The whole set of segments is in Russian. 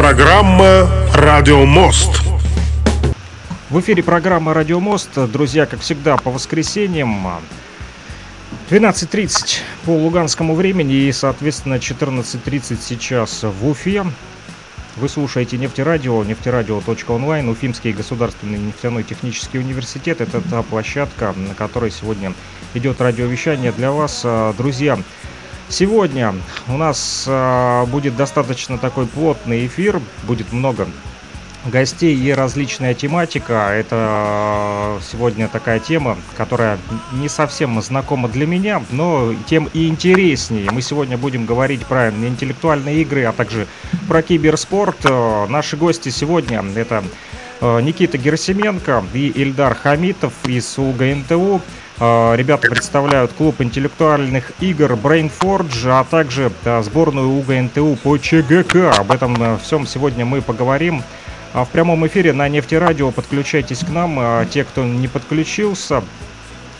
программа «Радио Мост». В эфире программа «Радио Мост». Друзья, как всегда, по воскресеньям 12.30 по луганскому времени и, соответственно, 14.30 сейчас в Уфе. Вы слушаете Нефтерадио, нефтерадио.онлайн, Уфимский государственный нефтяной технический университет. Это та площадка, на которой сегодня идет радиовещание для вас. Друзья, Сегодня у нас э, будет достаточно такой плотный эфир, будет много гостей и различная тематика. Это сегодня такая тема, которая не совсем знакома для меня, но тем и интереснее. Мы сегодня будем говорить про интеллектуальные игры, а также про киберспорт. Э, наши гости сегодня это Никита Герасименко и Ильдар Хамитов из УГНТУ. А, ребята представляют клуб интеллектуальных игр Brainforge, а также сборную УГНТУ по ЧГК. Об этом э, всем сегодня мы поговорим. А в прямом эфире на нефтерадио подключайтесь к нам. А те, кто не подключился,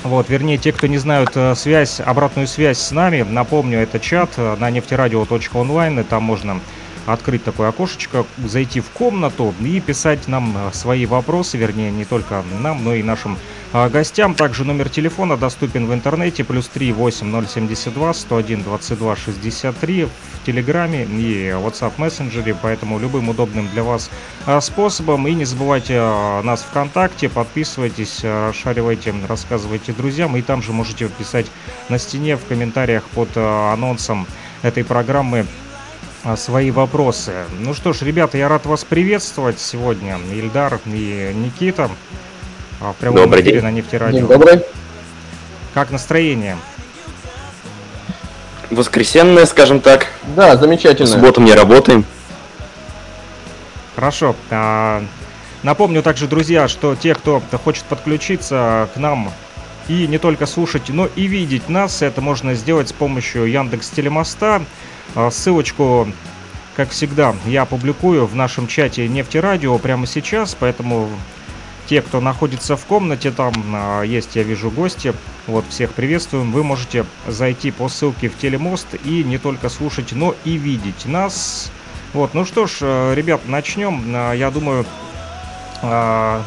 вот, вернее, те, кто не знают э, связь, обратную связь с нами, напомню, это чат э, на нефтерадио.онлайн, и там можно открыть такое окошечко, зайти в комнату и писать нам свои вопросы, вернее, не только нам, но и нашим а гостям. Также номер телефона доступен в интернете, плюс 3 8072 101 22 63 в Телеграме и WhatsApp мессенджере, поэтому любым удобным для вас а, способом. И не забывайте нас ВКонтакте, подписывайтесь, шаривайте, рассказывайте друзьям, и там же можете писать на стене в комментариях под анонсом этой программы свои вопросы. Ну что ж, ребята, я рад вас приветствовать сегодня. Ильдар и Никита. А, в прямом Добрый эфире день. на нефтерадио. День добрый. Как настроение? Воскресенное, скажем так. Да, замечательно. В субботу не работаем. Хорошо. А, напомню также, друзья, что те, кто хочет подключиться к нам и не только слушать, но и видеть нас, это можно сделать с помощью Яндекс Телемоста. А, ссылочку, как всегда, я публикую в нашем чате Нефтерадио прямо сейчас, поэтому те, кто находится в комнате, там а, есть, я вижу, гости. Вот, всех приветствуем. Вы можете зайти по ссылке в Телемост и не только слушать, но и видеть нас. Вот, ну что ж, э, ребят, начнем. А, я думаю, а,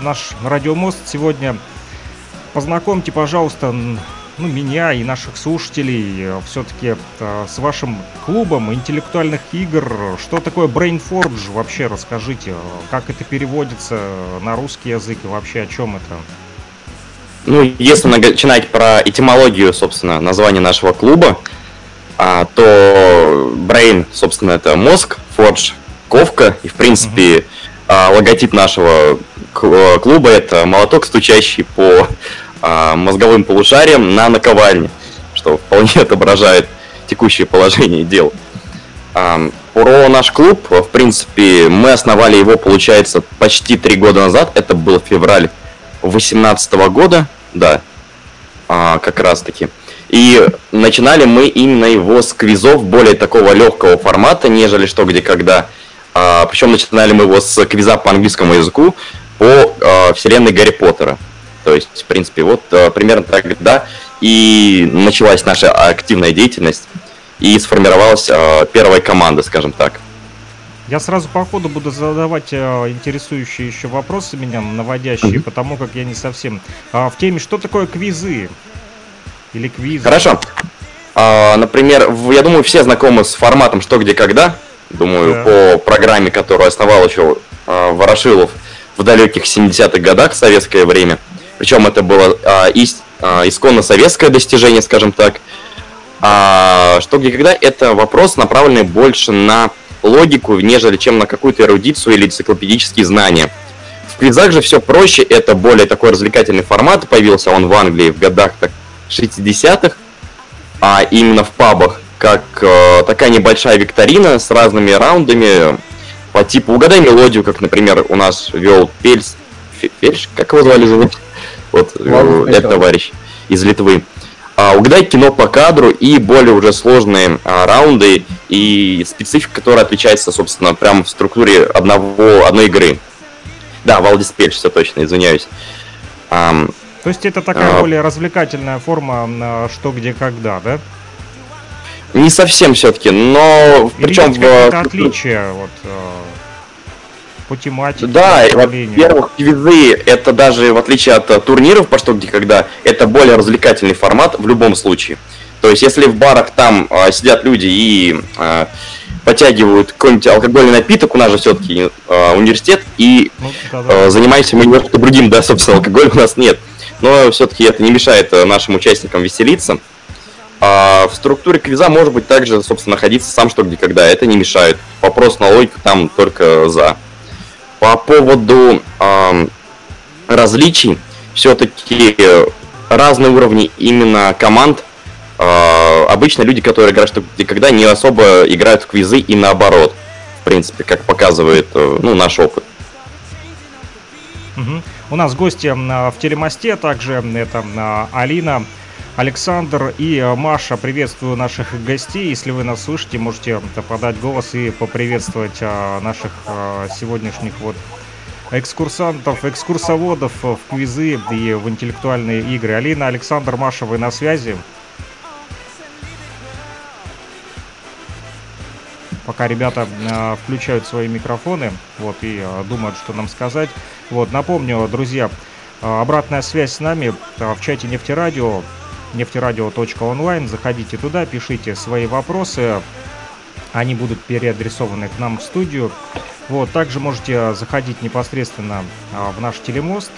наш радиомост сегодня познакомьте, пожалуйста, ну, меня и наших слушателей э, все-таки э, с вашим клубом интеллектуальных игр. Что такое Brainforge вообще? Расскажите, как это переводится на русский язык и вообще о чем это? Ну, если начинать про этимологию, собственно, названия нашего клуба, а, то Brain, собственно, это мозг, Forge — ковка, и, в принципе, uh-huh. логотип нашего клуба — это молоток, стучащий по а, мозговым полушарием на наковальне, что вполне отображает текущее положение дел. А, про наш клуб, в принципе, мы основали его, получается, почти три года назад. Это был февраль 2018 года, да, а, как раз таки. И начинали мы именно его с квизов более такого легкого формата, нежели что, где, когда. Причем начинали мы его с квиза по английскому языку по вселенной Гарри Поттера. То есть, в принципе, вот э, примерно тогда и началась наша активная деятельность, и сформировалась э, первая команда, скажем так. Я сразу по ходу буду задавать э, интересующие еще вопросы меня, наводящие, потому как я не совсем э, в теме. Что такое квизы? Или квизы? Хорошо. А, например, я думаю, все знакомы с форматом «Что, где, когда». Думаю, да. по программе, которую основал еще э, Ворошилов в далеких 70-х годах в советское время – причем это было а, ис, а, исконно советское достижение, скажем так. А, что где когда это вопрос, направленный больше на логику, нежели чем на какую-то эрудицию или энциклопедические знания. В квизах же все проще, это более такой развлекательный формат, появился он в Англии в годах так, 60-х, а именно в пабах, как э, такая небольшая викторина с разными раундами по типу «Угадай мелодию», как, например, у нас вел Пельс, Фельш, как его звали, зовут? Вот Ладно, этот товарищ из Литвы. А, угадать кино по кадру и более уже сложные а, раунды и специфика, которая отличается, собственно, прямо в структуре одного, одной игры. Да, Валдис Пельш, все точно, извиняюсь. А, То есть это такая а, более развлекательная форма на что, где, когда, да? Не совсем все-таки, но Или причем в... отличия вот, э, по тематике? Да, во-первых, квизы это даже в отличие от э, турниров по что где когда, это более развлекательный формат в любом случае. То есть, если в барах там э, сидят люди и э, подтягивают какой-нибудь алкогольный напиток, у нас же все-таки э, университет, и Ну, да-да. э, занимаемся мы немножко другим, да, собственно, алкоголя у нас нет. Но все-таки это не мешает э, нашим участникам веселиться. А в структуре квиза может быть также, собственно, находиться сам что где когда. Это не мешает. Вопрос на логику там только за. По поводу ам, различий, все-таки разные уровни именно команд. А, обычно люди, которые играют что где когда, не особо играют в квизы и наоборот. В принципе, как показывает э, ну, наш опыт. Мгм. У нас гости а, в телемосте, также м, это а, Алина, Александр и а, Маша. Приветствую наших гостей. Если вы нас слышите, можете м, подать голос и поприветствовать а, наших сегодняшних вот экскурсантов, экскурсоводов в квизы и в интеллектуальные игры. Алина, Александр, Маша, вы на связи? Пока ребята э, включают свои микрофоны, вот, и э, думают, что нам сказать. Вот, напомню, друзья, э, обратная связь с нами э, в чате нефтерадио, нефтерадио.онлайн. Заходите туда, пишите свои вопросы. Они будут переадресованы к нам в студию. Вот, также можете э, заходить непосредственно э, в наш телемост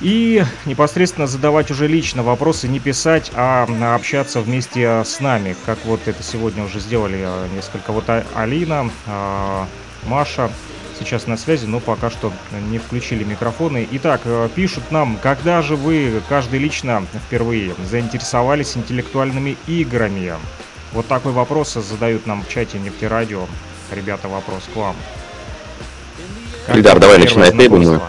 и непосредственно задавать уже лично вопросы, не писать, а а, общаться вместе а, с нами, как вот это сегодня уже сделали а, несколько. Вот А- Алина, а, Маша сейчас на связи, но пока что не включили микрофоны. Итак, э, пишут нам, когда же вы, каждый лично впервые заинтересовались интеллектуальными играми? Вот такой вопрос задают нам в чате Нефтерадио. Ребята, вопрос к вам. Как Ильдар, давай начинай ты, думаю.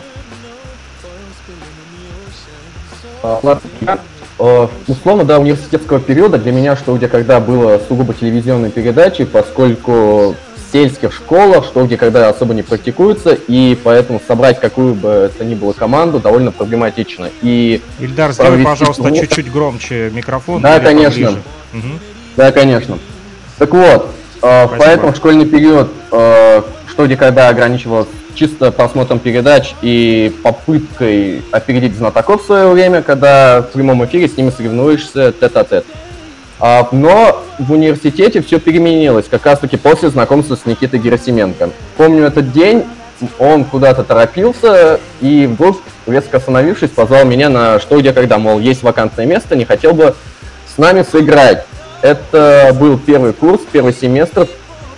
условно, до университетского периода для меня что где когда было сугубо телевизионной передачей, поскольку сельских школах что где когда особо не практикуется, и поэтому собрать какую бы это ни было команду довольно проблематично. И Ильдар, сделай, пожалуйста, турнир. чуть-чуть громче микрофон. Да, конечно. поближе. Мгм. Да, конечно. Так вот, э, поэтому школьный период э, что где когда ограничивалось чисто просмотром передач и попыткой опередить знатоков в свое время, когда в прямом эфире с ними соревнуешься тет-а-тет. А, но в университете все переменилось, как раз таки после знакомства с Никитой Герасименко. Помню этот день, он куда-то торопился и вдруг, резко остановившись, позвал меня на что, где, когда, мол, есть вакантное место, не хотел бы с нами сыграть. Это был первый курс, первый семестр,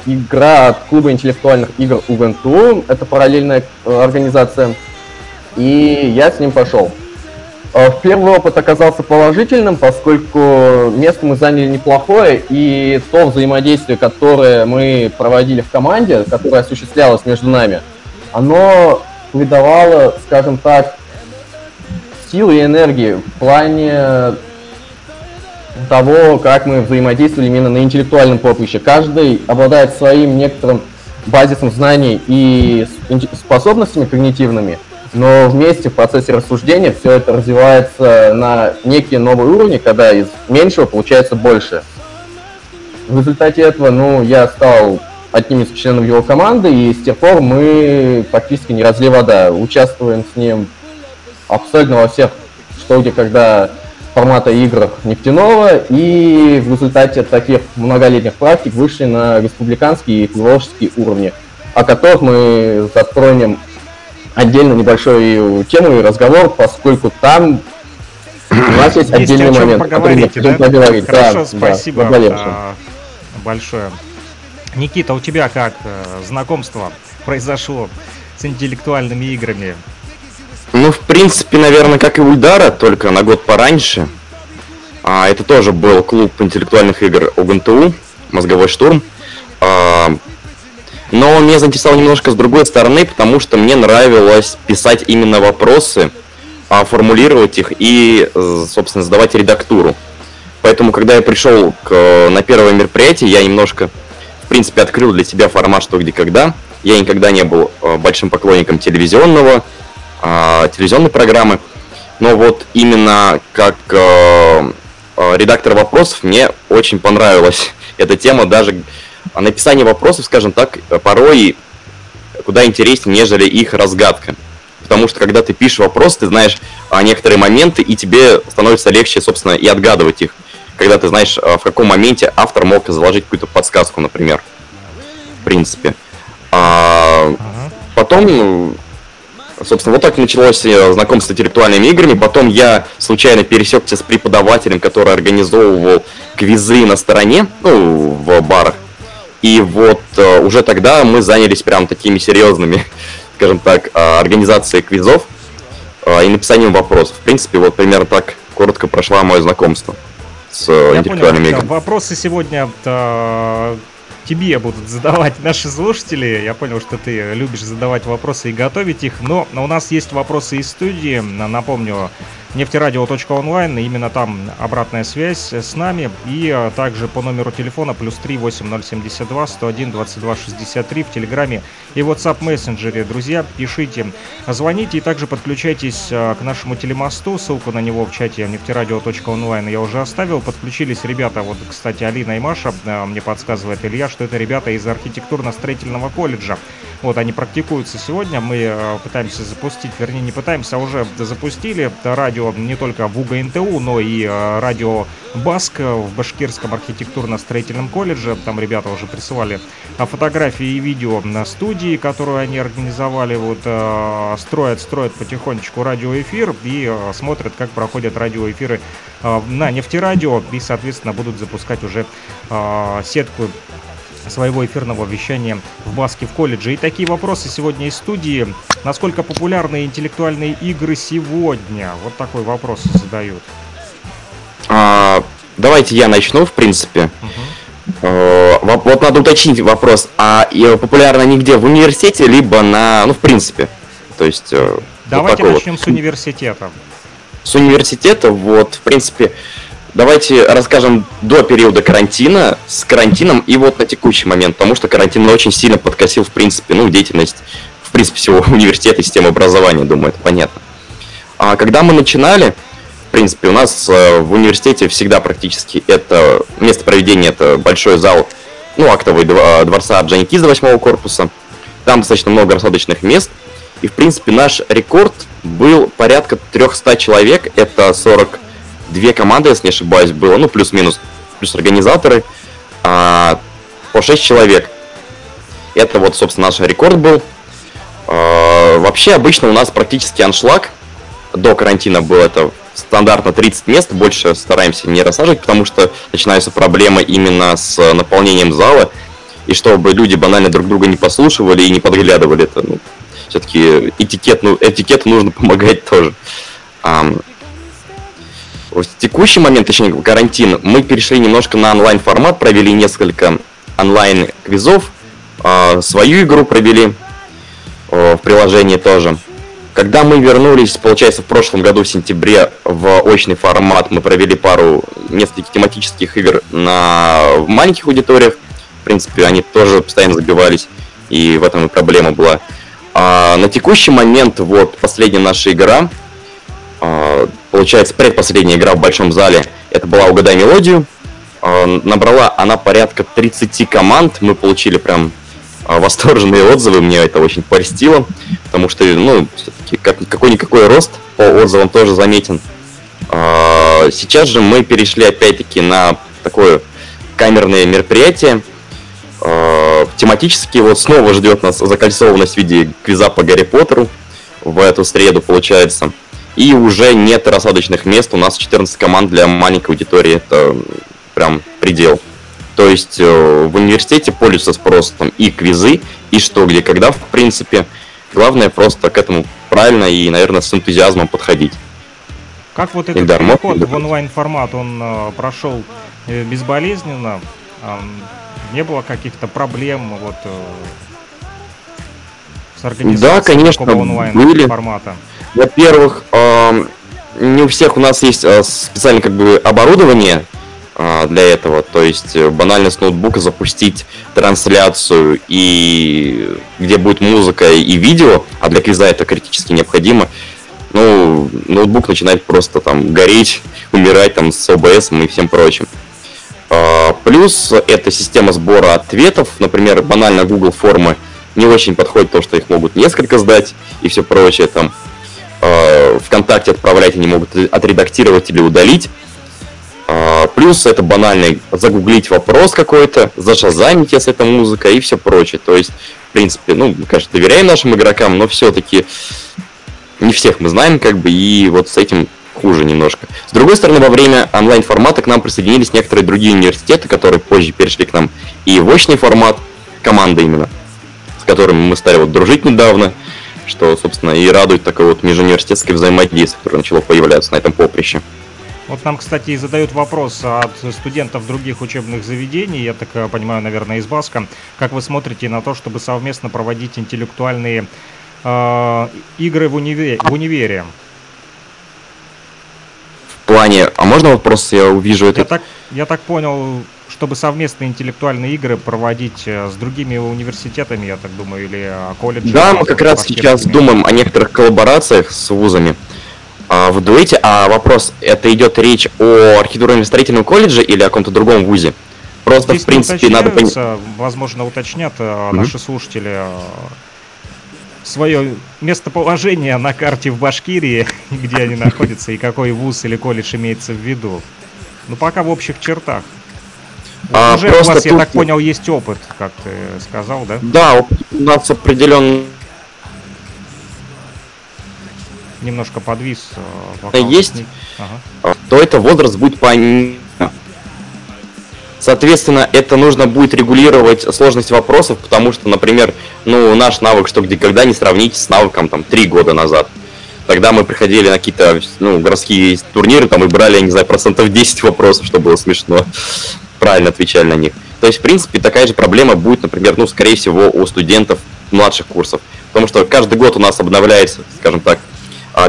игра от клуба интеллектуальных игр УВНТУ, это параллельная э, организация, и я с ним пошел. Э, первый опыт оказался положительным, поскольку место мы заняли неплохое, и то взаимодействие, которое мы проводили в команде, которое осуществлялось между нами, оно придавало, скажем так, силы и энергии в плане того, как мы взаимодействовали именно на интеллектуальном поприще. Каждый обладает своим некоторым базисом знаний и способностями когнитивными, но вместе в процессе рассуждения все это развивается на некие новые уровни, когда из меньшего получается больше. В результате этого, ну, я стал одним из членов его команды, и с тех пор мы практически не разли вода. Участвуем с ним абсолютно во всех, что где, когда формата игр нефтяного, и в результате таких многолетних практик вышли на республиканские и приволжские уровни, о которых мы затронем отдельно небольшую тему и разговор, поскольку там у нас есть, Есть отдельный момент, который мы поговорить, хотим да? поговорить. Хорошо, Да, спасибо да, а, большое. Никита, у тебя как э, знакомство произошло с интеллектуальными играми? Ну, в принципе, наверное, как и у Ильдара, только на год пораньше. А, это тоже был клуб интеллектуальных игр УГНТУ, «Мозговой штурм». А, но меня заинтересовал немножко с другой стороны, потому что мне нравилось писать именно вопросы, а, формулировать их и, собственно, задавать редактуру. Поэтому, когда я пришел к, на первое мероприятие, я немножко, в принципе, открыл для себя формат «Что, где, когда». Я никогда не был э, большим поклонником телевизионного, а, телевизионной программы. Но вот именно как редактора вопросов, мне очень понравилась эта тема, даже написание вопросов, скажем так, порой куда интереснее, нежели их разгадка. Потому что когда ты пишешь вопрос, ты знаешь а, некоторые моменты, и тебе становится легче, собственно, и отгадывать их. Когда ты знаешь, а, в каком моменте автор мог заложить какую-то подсказку, например. В принципе. А, потом, собственно, вот так началось э, знакомство с интеллектуальными играми. Потом я случайно пересекся с преподавателем, который организовывал квизы на стороне, ну, в барах. И вот э, уже тогда мы занялись прям такими серьезными, скажем так, э, организацией квизов э, и написанием вопросов. В принципе, вот примерно так коротко прошло мое знакомство с Я интеллектуальными понял, играми. Вопросы сегодня тебе будут задавать наши слушатели. Я понял, что ты любишь задавать вопросы и готовить их, но у нас есть вопросы из студии. Напомню, нефтерадио.онлайн, именно там обратная связь с нами, и а, также по номеру телефона плюс 3 8072 101 22 63 в Телеграме и WhatsApp мессенджере. Друзья, пишите, звоните и также подключайтесь а, к нашему телемосту, ссылку на него в чате нефтерадио.онлайн я уже оставил, подключились ребята, вот, кстати, Алина и Маша, а, мне подсказывает Илья, что это ребята из архитектурно-строительного колледжа. Вот, они практикуются сегодня, мы пытаемся запустить, вернее, не пытаемся, а уже запустили радио не только в УГНТУ, но и радио Баск в Башкирском архитектурно-строительном колледже. Там ребята уже присылали фотографии и видео на студии, которую они организовали. Вот э, строят, строят потихонечку радиоэфир и смотрят, как проходят радиоэфиры на нефтерадио и, соответственно, будут запускать уже сетку своего эфирного вещания в Баске в колледже. И такие вопросы сегодня из студии. Насколько популярны интеллектуальные игры сегодня? Вот такой вопрос задают. А, давайте я начну, в принципе. Угу. Вот, вот надо уточнить вопрос. А популярны они где? В университете, либо на... Ну, в принципе. То есть... Э, давайте вот начнем вот. с университета. С университета, вот, в принципе, Давайте расскажем до периода карантина, с карантином и вот на текущий момент, потому что карантин очень сильно подкосил, в принципе, ну, деятельность, в принципе, всего университета и системы образования, думаю, это понятно. А когда мы начинали, принципе, у нас э, в университете всегда практически это место проведения, это большой зал, ну, актовый дворца Джаникиза 8 корпуса. Там достаточно много рассадочных мест. И, в принципе, наш рекорд был порядка 300 человек, это 40 две команды, если не ошибаюсь, было, ну, плюс-минус, плюс организаторы, а, по 6 человек. Это вот, собственно, наш рекорд был. А, вообще, обычно у нас практически аншлаг. До карантина был это стандартно 30 мест, больше стараемся не рассаживать, потому что начинаются проблемы именно с наполнением зала, и чтобы люди банально друг друга не послушивали и не подглядывали, это, ну, все-таки этикет, ну, этикету нужно помогать тоже. В текущий момент, точнее, карантин, мы перешли немножко на онлайн-формат, провели несколько онлайн-квизов, э, свою игру провели э, в приложении тоже. Когда мы вернулись, получается, в прошлом году, в сентябре, в очный формат, мы провели пару нескольких тематических игр на в маленьких аудиториях. В принципе, они тоже постоянно забивались, и в этом и проблема была. А на текущий момент, вот, последняя наша игра, а, получается, предпоследняя игра в большом зале, это была «Угадай мелодию». А, набрала она порядка 30 команд, мы получили прям восторженные отзывы, мне это очень польстило, потому что, ну, все-таки как, какой-никакой рост по отзывам тоже заметен. Сейчас же мы перешли опять-таки на такое камерное мероприятие. Тематически вот снова ждет нас закольцованность в виде квиза по Гарри Поттеру в эту среду, получается. И уже нет рассадочных мест. У нас 14 команд для маленькой аудитории. Это прям предел. То есть э, в университете пользуются спросом и квизы, и что, где, когда, в принципе. Главное просто к этому правильно и, наверное, с энтузиазмом подходить. Как вот этот Ильдар, переход в онлайн-формат, он э, прошел э, безболезненно? Э, не было каких-то проблем вот, с организацией да, конечно, онлайн-формата? Во-первых, не у всех у нас есть специальное как бы оборудование для этого, то есть э, банально с ноутбука запустить трансляцию и где будет музыка и видео, а для квиза это критически необходимо. ну, ноутбук начинает просто там гореть, умирать там с ОБС и всем прочим. А, плюс это система сбора ответов, например, банально Google формы не очень подходит то, что их могут несколько сдать и все прочее. Там э, ВКонтакте отправлять они могут отредактировать или удалить. Э, плюс это банальный загуглить вопрос какой-то, зашазамить, если это музыка и все прочее. То есть, в принципе, ну, мы, конечно, доверяем нашим игрокам, но все-таки не всех мы знаем, как бы, и вот с этим хуже немножко. С другой стороны, во время онлайн-формата к нам присоединились некоторые другие университеты, которые позже перешли к нам, и в очный формат, команда именно, с которыми мы стали вот дружить недавно, что, собственно, и радует такое вот межуниверситетское взаимодействие, которое начало появляться на этом поприще. Вот нам, кстати, и задают вопрос от студентов других учебных заведений, я так э, понимаю, наверное, из Баска. Как вы смотрите на то, чтобы совместно проводить интеллектуальные э, игры в, универ... в универе? В плане... А можно вопрос, я увижу это? Я так, я так понял, чтобы совместные интеллектуальные игры проводить э, с другими университетами, я так думаю, или э, колледжами. Да, мы как раз сейчас думаем о некоторых коллаборациях с вузами а, в дуэте. А вопрос, это идет речь о архитектурно-строительном колледже или о каком-то другом вузе? Просто, Здесь в принципе, надо понять. Возможно, уточнят mm-hmm. наши слушатели свое местоположение на карте в Башкирии, где они находятся, и какой вуз или колледж имеется в виду. Ну, пока в общих чертах. А, Уже у вас, тут... я так понял, есть опыт, как ты сказал, да? Да, у нас определенно немножко подвис. Э, есть, ага. то это возраст будет по Соответственно, это нужно будет регулировать сложность вопросов, потому что, например, ну, наш навык что где когда не сравнить с навыком там три года назад. Тогда мы приходили на какие-то ну, городские турниры, там и брали, я не знаю, процентов 10 вопросов, что было смешно. Правильно отвечали на них. То есть, в принципе, такая же проблема будет, например, ну, скорее всего, у студентов младших курсов. Потому что каждый год у нас обновляется, скажем так,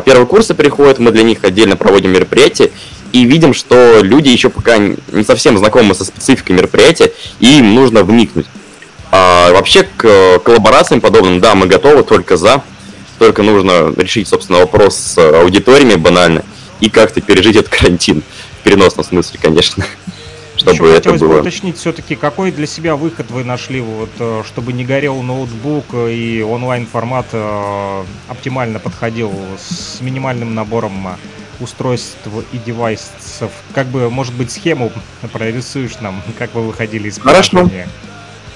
первые курсы приходят, мы для них отдельно проводим мероприятия, и видим, что люди еще пока не совсем знакомы со спецификой мероприятия, и им нужно вникнуть. А вообще к коллаборациям подобным, да, мы готовы только за, только нужно решить, собственно, вопрос с аудиториями банально и как-то пережить этот карантин. В переносном смысле, конечно. Чтобы Еще это хотелось было... бы уточнить все-таки, какой для себя выход вы нашли, вот, э, чтобы не горел ноутбук и онлайн формат э, оптимально подходил с минимальным набором устройств и девайсов. Как бы, может быть, схему прорисуешь нам, как вы выходили из положения?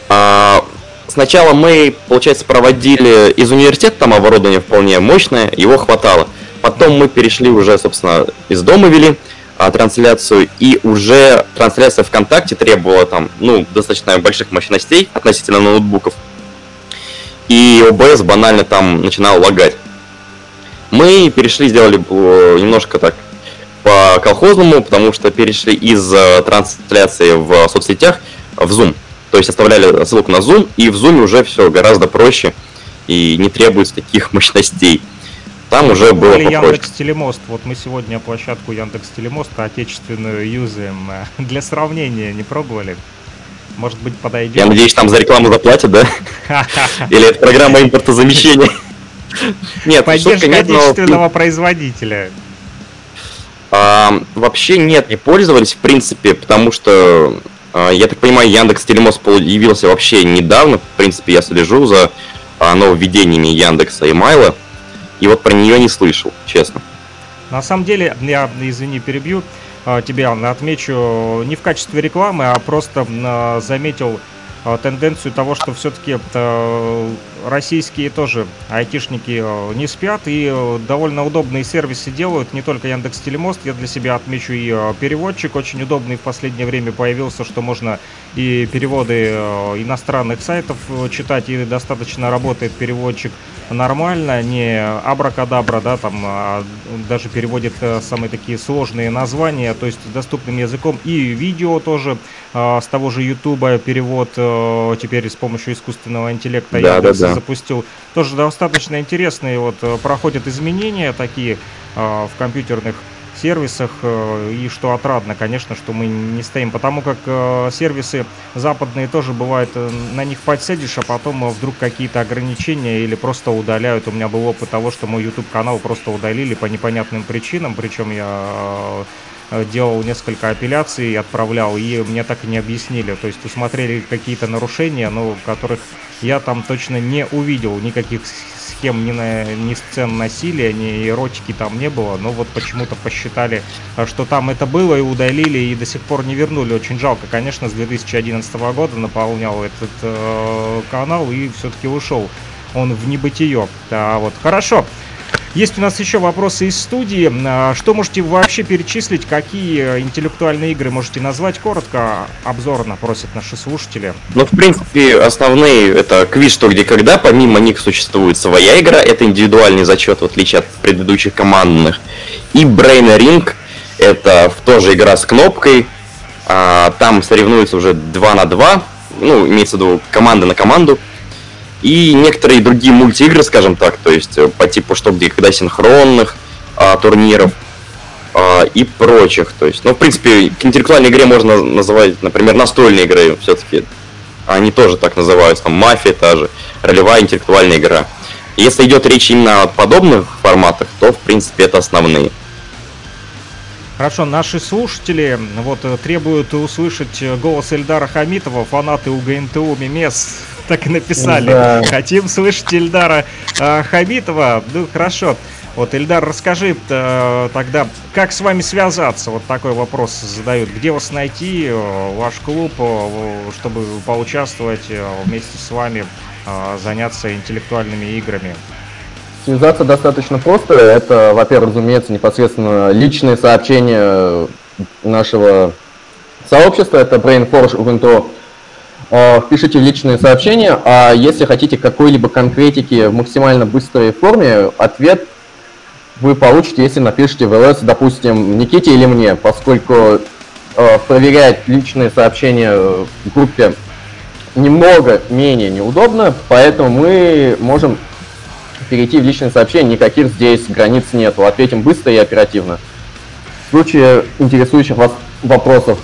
А, сначала мы, получается, проводили из университета, там оборудование вполне мощное, его хватало. Потом мы перешли уже, собственно, из дома вели а, трансляцию, и уже трансляция ВКонтакте требовала там, ну, достаточно больших мощностей относительно ноутбуков. И OBS банально там начинал лагать. Мы перешли, сделали э, немножко так по колхозному, потому что перешли из э, трансляции в соцсетях в Zoom. То есть оставляли ссылку на Zoom, и в Zoom уже все гораздо проще и не требуется таких мощностей. Там уже было попроще. Яндекс Телемост. Вот мы сегодня площадку Яндекс Телемоста отечественную юзаем. Для сравнения не пробовали? Может быть, подойдет? Я надеюсь, там за рекламу заплатят, да? Или это программа импортозамещения? Нет, поддержка нет, отечественного но... производителя. А, вообще нет, не пользовались, в принципе, потому что, а, я так понимаю, Яндекс Телемост появился вообще недавно. В принципе, я слежу за а, нововведениями Яндекса и Майла, и вот про нее не слышал, честно. На самом деле, я, извини, перебью а, тебя, отмечу не в качестве рекламы, а просто а, заметил тенденцию того, что все-таки э, российские тоже айтишники э, не спят и э, довольно удобные сервисы делают, не только Яндекс Телемост, я для себя отмечу и переводчик, очень удобный в последнее время появился, что можно и переводы иностранных сайтов читать, и достаточно работает переводчик нормально, не абракадабра, да, там а даже переводит самые такие сложные названия, то есть доступным языком, и видео тоже с того же Ютуба перевод теперь с помощью искусственного интеллекта да, Яндекс да, да. запустил. Тоже достаточно интересные вот э, проходят изменения такие э, в компьютерных сервисах, э, и что отрадно, конечно, что мы не стоим, потому как э, сервисы западные тоже бывает, э, на них подсядешь, а потом вдруг какие-то ограничения или просто удаляют. У меня был опыт того, что мой YouTube-канал просто удалили по непонятным причинам, причем я делал несколько апелляций, отправлял, и мне так и не объяснили. То есть усмотрели какие-то нарушения, но которых я там точно не увидел. Никаких схем ни, на, ни сцен насилия, ни эротики там не было, но вот почему-то посчитали, а, что там это было и удалили, и до сих пор не вернули. Очень жалко, конечно, с 2011 года наполнял этот э, канал и все-таки ушел он в небытие. Да, вот, хорошо. Есть у нас еще вопросы из студии. А, что можете вообще перечислить? Какие интеллектуальные игры можете назвать коротко? Обзорно просят наши слушатели. Ну, в принципе, основные это квиз «Что, где, когда». Помимо них существует своя игра. Это индивидуальный зачет, в отличие от предыдущих командных. И Brain Ring. Это тоже игра с кнопкой. А, там соревнуются уже 2 на 2. Ну, имеется в виду команда на команду и некоторые другие мультиигры, скажем так, то есть э, по типу что где когда синхронных а, турниров а, и прочих. То есть, ну, в принципе, к интеллектуальной игре можно называть, например, настольные игры все-таки. Они тоже так называются, там мафия та же, ролевая интеллектуальная игра. Если идет речь именно о подобных форматах, то, в принципе, это основные. Хорошо, наши слушатели вот требуют услышать голос Эльдара Хамитова, фанаты УГНТУ Мимес так и написали. Да. Хотим слышать Ильдара э, Хабитова. Ну, хорошо. Вот, Ильдар, расскажи э, тогда, как с вами связаться? Вот такой вопрос задают. Где вас найти, э, ваш клуб, э, чтобы поучаствовать э, вместе с вами, э, заняться интеллектуальными играми? Связаться достаточно просто. Это, во-первых, разумеется, непосредственно личные сообщения нашего сообщества. Это BrainForge Ubuntu Э, пишите в личные сообщения, а если хотите какой-либо конкретики в максимально быстрой форме, ответ вы получите, если напишите в ЛС, допустим, Никите или мне, поскольку э, проверять личные сообщения в группе немного менее неудобно, поэтому мы можем перейти в личные сообщения, никаких здесь границ нету, ответим быстро и оперативно. В случае интересующих вас вопросов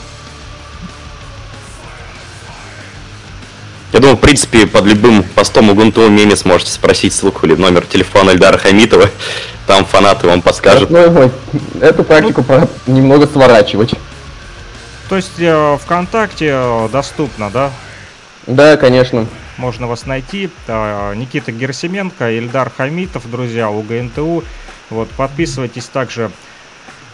Думаю, в принципе, под любым постом Ubuntu меме сможете спросить ссылку или номер телефона Эльдара Хамитова. Там фанаты вам подскажут. Ну, эту практику ну, немного сворачивать. То есть э, ВКонтакте э, доступно, да? Да, конечно. Можно вас найти. Э, Никита Герсименко, Ильдар Хамитов, друзья, УГНТУ. Вот, подписывайтесь также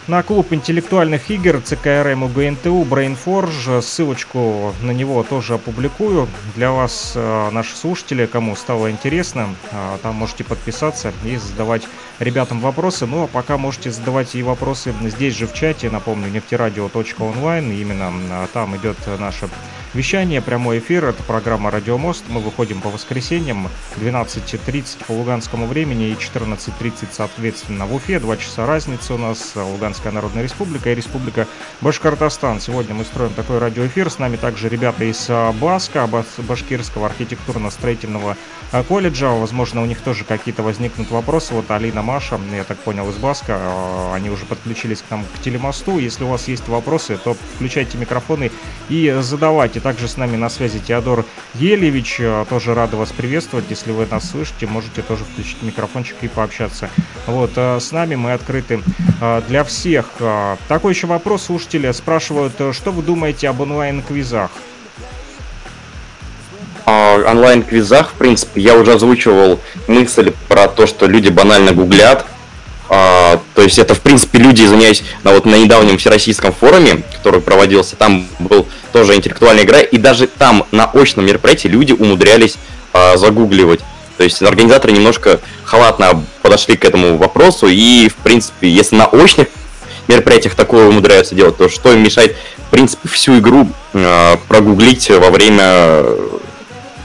на клуб интеллектуальных игр ЦКРМ УГНТУ Brainforge. Ссылочку на него тоже опубликую. Для вас, э, наши слушатели, кому стало интересно, э, там можете подписаться и задавать ребятам вопросы. Ну а пока можете задавать и вопросы здесь же в чате. Напомню, нефтерадио.онлайн. Именно э, там идет наша Вещание, прямой эфир, это программа «Радиомост». Мы выходим по воскресеньям 12.30 по луганскому времени и 14.30, соответственно, в Уфе. Два часа разницы у нас. Луганская Народная Республика и Республика Башкортостан. Сегодня мы строим такой радиоэфир. С нами также ребята из а, Баска, Башкирского архитектурно-строительного а, колледжа. Возможно, у них тоже какие-то возникнут вопросы. Вот Алина, Маша, я так понял, из Баска, а, они уже подключились к нам к телемосту. Если у вас есть вопросы, то включайте микрофоны и задавайте также с нами на связи Теодор Елевич. Э, тоже рада вас приветствовать. Если вы нас слышите, можете тоже включить микрофончик и пообщаться. Вот, э, с нами мы открыты э, для всех. Такой еще вопрос слушатели спрашивают, что вы думаете об онлайн-квизах? онлайн-квизах, в принципе, я уже озвучивал мысль про то, что люди банально гуглят, а, то есть это, в принципе, люди, извиняюсь, на, вот, на недавнем всероссийском форуме, который проводился, там был тоже интеллектуальная игра, и даже там на очном мероприятии люди умудрялись а, загугливать. То есть организаторы немножко халатно подошли к этому вопросу, и, в принципе, если на очных мероприятиях такое умудряются делать, то что им мешает, в принципе, всю игру э, прогуглить во время,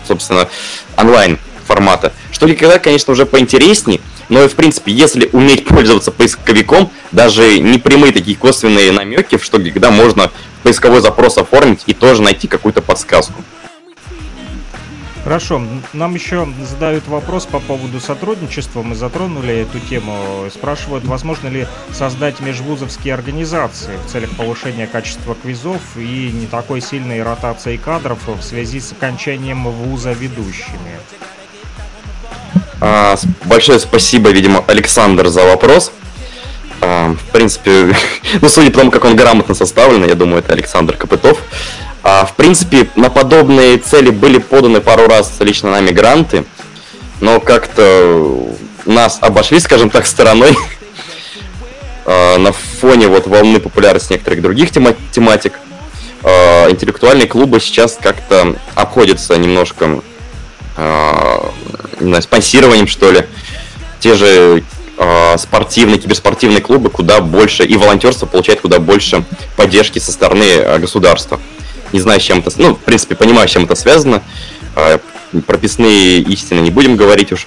собственно, онлайн формата. Что никогда, конечно, уже поинтереснее, но и в принципе, если уметь пользоваться поисковиком, даже непрямые такие косвенные намеки, что когда можно поисковой запрос оформить и тоже найти какую-то подсказку. Хорошо, нам еще задают вопрос по поводу сотрудничества. Мы затронули эту тему. Спрашивают, возможно ли создать межвузовские организации в целях повышения качества квизов и не такой сильной ротации кадров в связи с окончанием вуза ведущими. А, большое спасибо, видимо, Александр за вопрос. А, в принципе, ну, судя по тому, как он грамотно составлен, я думаю, это Александр Копытов. А, в принципе, на подобные цели были поданы пару раз лично нами гранты, но как-то нас обошли, скажем так, стороной на фоне вот волны популярности некоторых других тема тематик. Интеллектуальные клубы сейчас как-то обходятся немножко не знаю, спонсированием, что ли. Те же спортивные, киберспортивные клубы куда больше, и волонтерство получает куда больше поддержки со стороны государства не знаю, с чем это... Ну, в принципе, понимаю, с чем это связано. Прописные истины не будем говорить уж.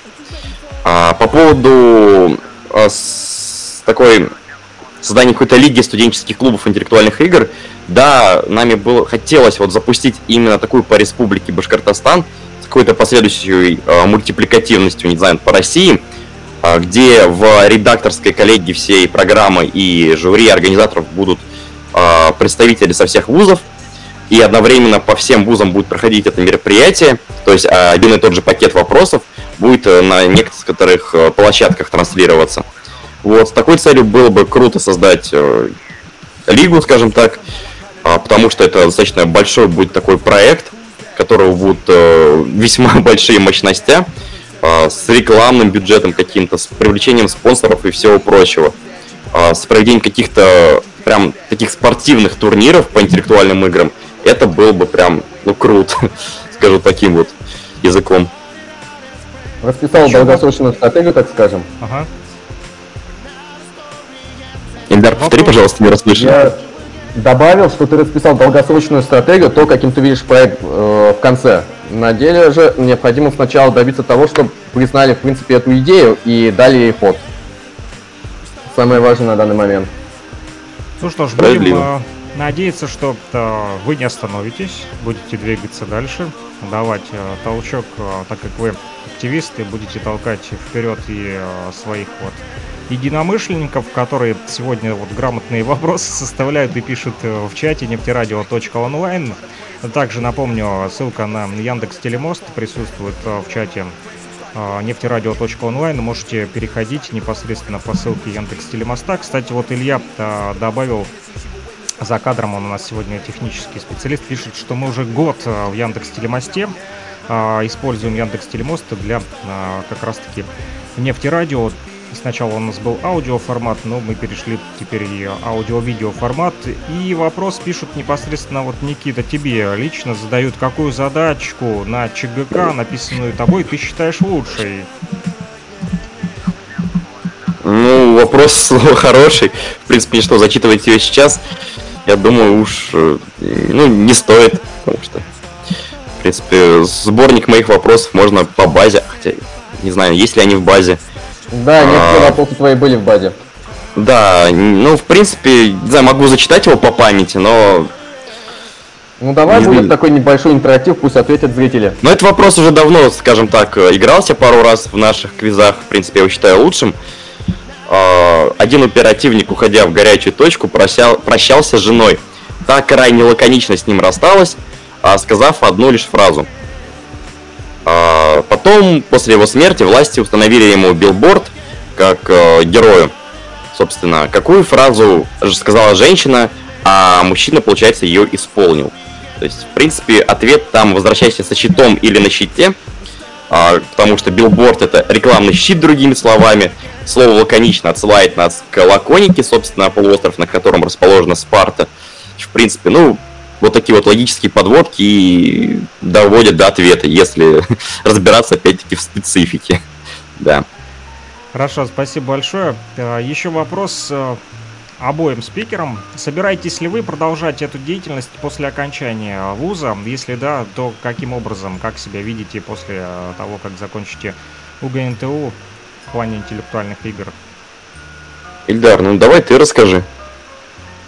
А, по поводу такой создания какой-то лиги студенческих клубов интеллектуальных игр, да, нами было хотелось вот запустить именно такую по республике Башкортостан какой-то последующей э, мультипликативностью, не знаю, по России, э, где в редакторской коллегии всей программы и жюри организаторов будут э, представители со всех вузов, и одновременно по всем вузам будет проходить это мероприятие, то есть один и тот же пакет вопросов будет э, на некоторых э, площадках транслироваться. Вот, с такой целью было бы круто создать э, лигу, скажем так, потому что это достаточно большой будет такой проект, которого будут весьма большие мощности, а, с рекламным бюджетом каким-то, с привлечением спонсоров и всего прочего, с проведением каких-то прям таких спортивных турниров по интеллектуальным играм – это было бы прям, ну, круто, скажу таким вот языком. Расписал Еще долгосрочную стратегию, так скажем. Ага. Эльдар, повтори, пожалуйста, не расслышал. Я добавил, что ты расписал долгосрочную стратегию, то, каким ты видишь проект э, в конце. На деле же необходимо сначала добиться того, чтобы признали, в принципе, эту идею и дали ей ход. Самое важное на данный момент. Ну что ж, будем надеяться, что э, вы не остановитесь, будете двигаться дальше, давать э, толчок, э, так как вы активисты, будете толкать вперед и своих вот единомышленников, которые сегодня вот грамотные вопросы составляют и пишут в чате нефтерадио.онлайн. Также напомню, ссылка на Яндекс Телемост присутствует в чате нефтерадио.онлайн. Можете переходить непосредственно по ссылке Яндекс Телемоста. Кстати, вот Илья добавил за кадром он у нас сегодня технический специалист, пишет, что мы уже год э, в Яндекс Телемосте э, используем Яндекс Телемост для э, как раз-таки нефтерадио. Сначала у нас был аудиоформат, но мы перешли теперь и аудио-видео формат. И вопрос пишут непосредственно вот Никита тебе лично задают, какую задачку на ЧГК, написанную тобой, ты считаешь лучшей? Ну, вопрос хороший. В принципе, что зачитывать ее сейчас я думаю, уж э, ну, не стоит, потому что, в принципе, сборник моих вопросов можно по базе, хотя не знаю, есть ли они в базе. Да, некоторые а, вопросы твои были в базе. Да, ну, в принципе, знаю, могу зачитать его по памяти, но... Ну, давай не будет знаю. такой небольшой интерактив, пусть ответят зрители. Но этот вопрос уже давно, скажем так, игрался пару раз в наших квизах, в принципе, я его считаю лучшим. Э, один оперативник, уходя в горячую точку, просял, прощался с женой. Та крайне лаконично с ним рассталась, а сказав одну лишь фразу. Э, потом, после его смерти, власти установили ему билборд как э, герою. Собственно, какую фразу сказала женщина, а мужчина, получается, ее исполнил. То есть, в принципе, ответ там «возвращайся со щитом» или «на щите», а, потому что билборд это рекламный щит, другими словами. Слово лаконично отсылает нас к Лаконике, собственно, полуостров, на котором расположена Спарта. В принципе, ну, вот такие вот логические подводки и доводят до ответа, если разбираться опять-таки в специфике. Да. Хорошо, спасибо большое. Э, Еще вопрос э, обоим спикерам. Собираетесь ли вы продолжать эту деятельность после окончания вуза? Если да, то каким образом, как себя видите после э, того, как закончите УГНТУ в плане интеллектуальных игр? Ильдар, ну давай ты расскажи.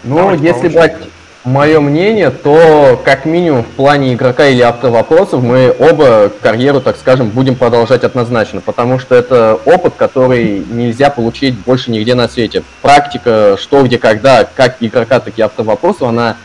Ну, Давайте если брать мое мнение, то как минимум в плане игрока или автовопросов мы оба карьеру, так скажем, будем продолжать однозначно, потому что это опыт, который нельзя получить больше нигде на свете. Практика, что, где, когда, как игрока, так и автовопросов, она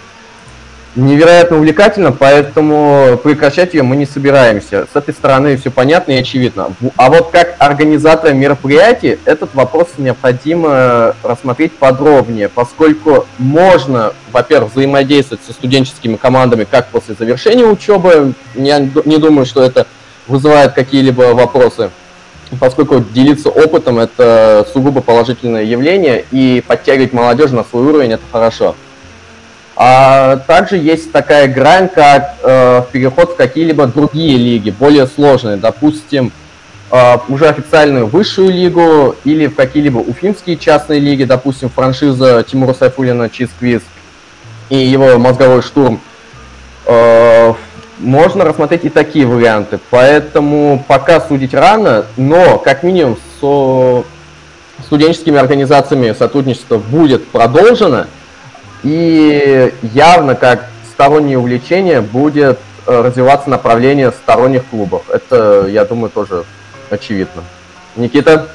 невероятно увлекательно, поэтому прекращать ее мы не собираемся. С этой стороны все понятно и очевидно. А вот как организатора мероприятий, этот вопрос необходимо рассмотреть подробнее, поскольку можно, во-первых, взаимодействовать со студенческими командами как после завершения учебы, я не думаю, что это вызывает какие-либо вопросы, поскольку делиться опытом это сугубо положительное явление, и подтягивать молодежь на свой уровень это хорошо. А также есть такая грань, как э, переход в какие-либо другие лиги, более сложные, допустим, э, уже официальную высшую лигу или в какие-либо уфимские частные лиги, допустим, франшиза Тимура Сайфулина Чисквиз и его мозговой штурм. Э, можно рассмотреть и такие варианты, поэтому пока судить рано, но как минимум со студенческими организациями сотрудничество будет продолжено – и явно как стороннее увлечение будет э, развиваться направление сторонних клубов. Это, я думаю, тоже очевидно. Никита?